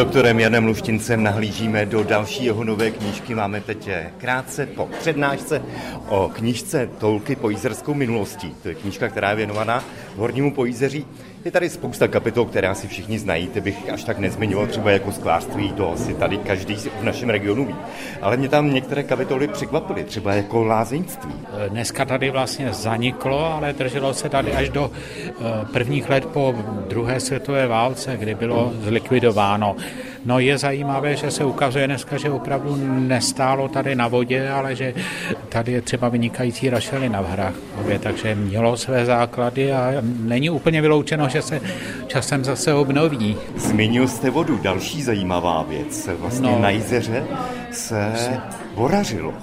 doktorem Janem Luštincem nahlížíme do další jeho nové knížky. Máme teď krátce po přednášce o knížce Tolky po jízerskou minulostí. To je knížka, která je věnovaná hornímu pojízeří. Je tady spousta kapitol, které asi všichni znají, ty bych až tak nezmiňoval, třeba jako sklářství, to asi tady každý v našem regionu ví. Ale mě tam některé kapitoly překvapily, třeba jako lázeňství. Dneska tady vlastně zaniklo, ale drželo se tady až do eh, prvních let po druhé světové válce, kdy bylo zlikvidováno. No je zajímavé, že se ukazuje dneska, že opravdu nestálo tady na vodě, ale že tady je třeba vynikající rašelina v Hrachově, takže mělo své základy a není úplně vyloučeno, že se časem zase obnoví. Zmínil jste vodu, další zajímavá věc. Vlastně no, na jezeře se vorařilo.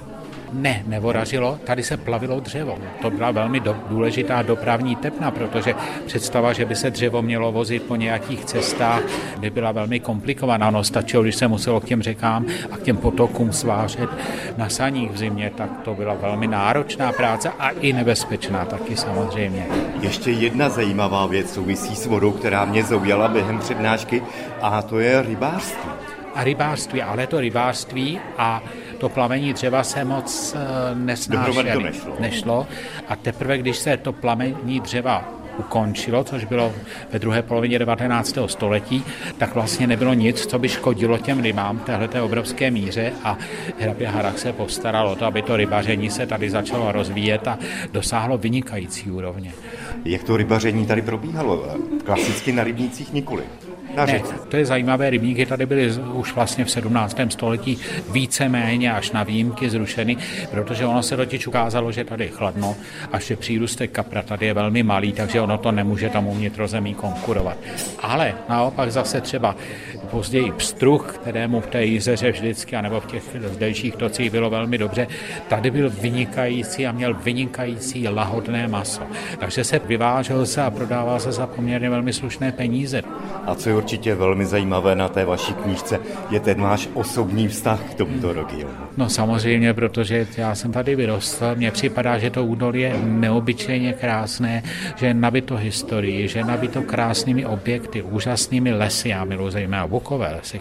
Ne, nevoražilo, tady se plavilo dřevo. To byla velmi do, důležitá dopravní tepna, protože představa, že by se dřevo mělo vozit po nějakých cestách, by byla velmi komplikovaná. No stačilo, když se muselo k těm řekám a k těm potokům svářet na saních v zimě, tak to byla velmi náročná práce a i nebezpečná taky samozřejmě. Ještě jedna zajímavá věc souvisí s vodou, která mě zaujala během přednášky a to je rybářství. A rybářství, ale to rybářství a to plamení dřeva se moc eh, nesnášelo. nešlo. nešlo. A teprve, když se to plamení dřeva ukončilo, což bylo ve druhé polovině 19. století, tak vlastně nebylo nic, co by škodilo těm rybám téhleté obrovské míře a hrabě Harach se postaral o to, aby to rybaření se tady začalo rozvíjet a dosáhlo vynikající úrovně. Jak to rybaření tady probíhalo? Klasicky na rybnících nikoli. Ne, to je zajímavé, rybníky tady byly už vlastně v 17. století víceméně až na výjimky zrušeny, protože ono se totiž ukázalo, že tady je chladno a že přírůstek kapra tady je velmi malý, takže ono to nemůže tomu vnitrozemí konkurovat. Ale naopak zase třeba později pstruh, kterému v té jízeře vždycky, anebo v těch delších tocích bylo velmi dobře, tady byl vynikající a měl vynikající lahodné maso. Takže se vyvážel se a prodával se za poměrně velmi slušné peníze. A co je určitě velmi zajímavé na té vaší knížce, je ten váš osobní vztah k tomuto regionu. No samozřejmě, protože já jsem tady vyrostl, mně připadá, že to údolí je neobyčejně krásné, že je nabito historii, že je nabito krásnými objekty, úžasnými lesy, já miluji zejména bukové lesy,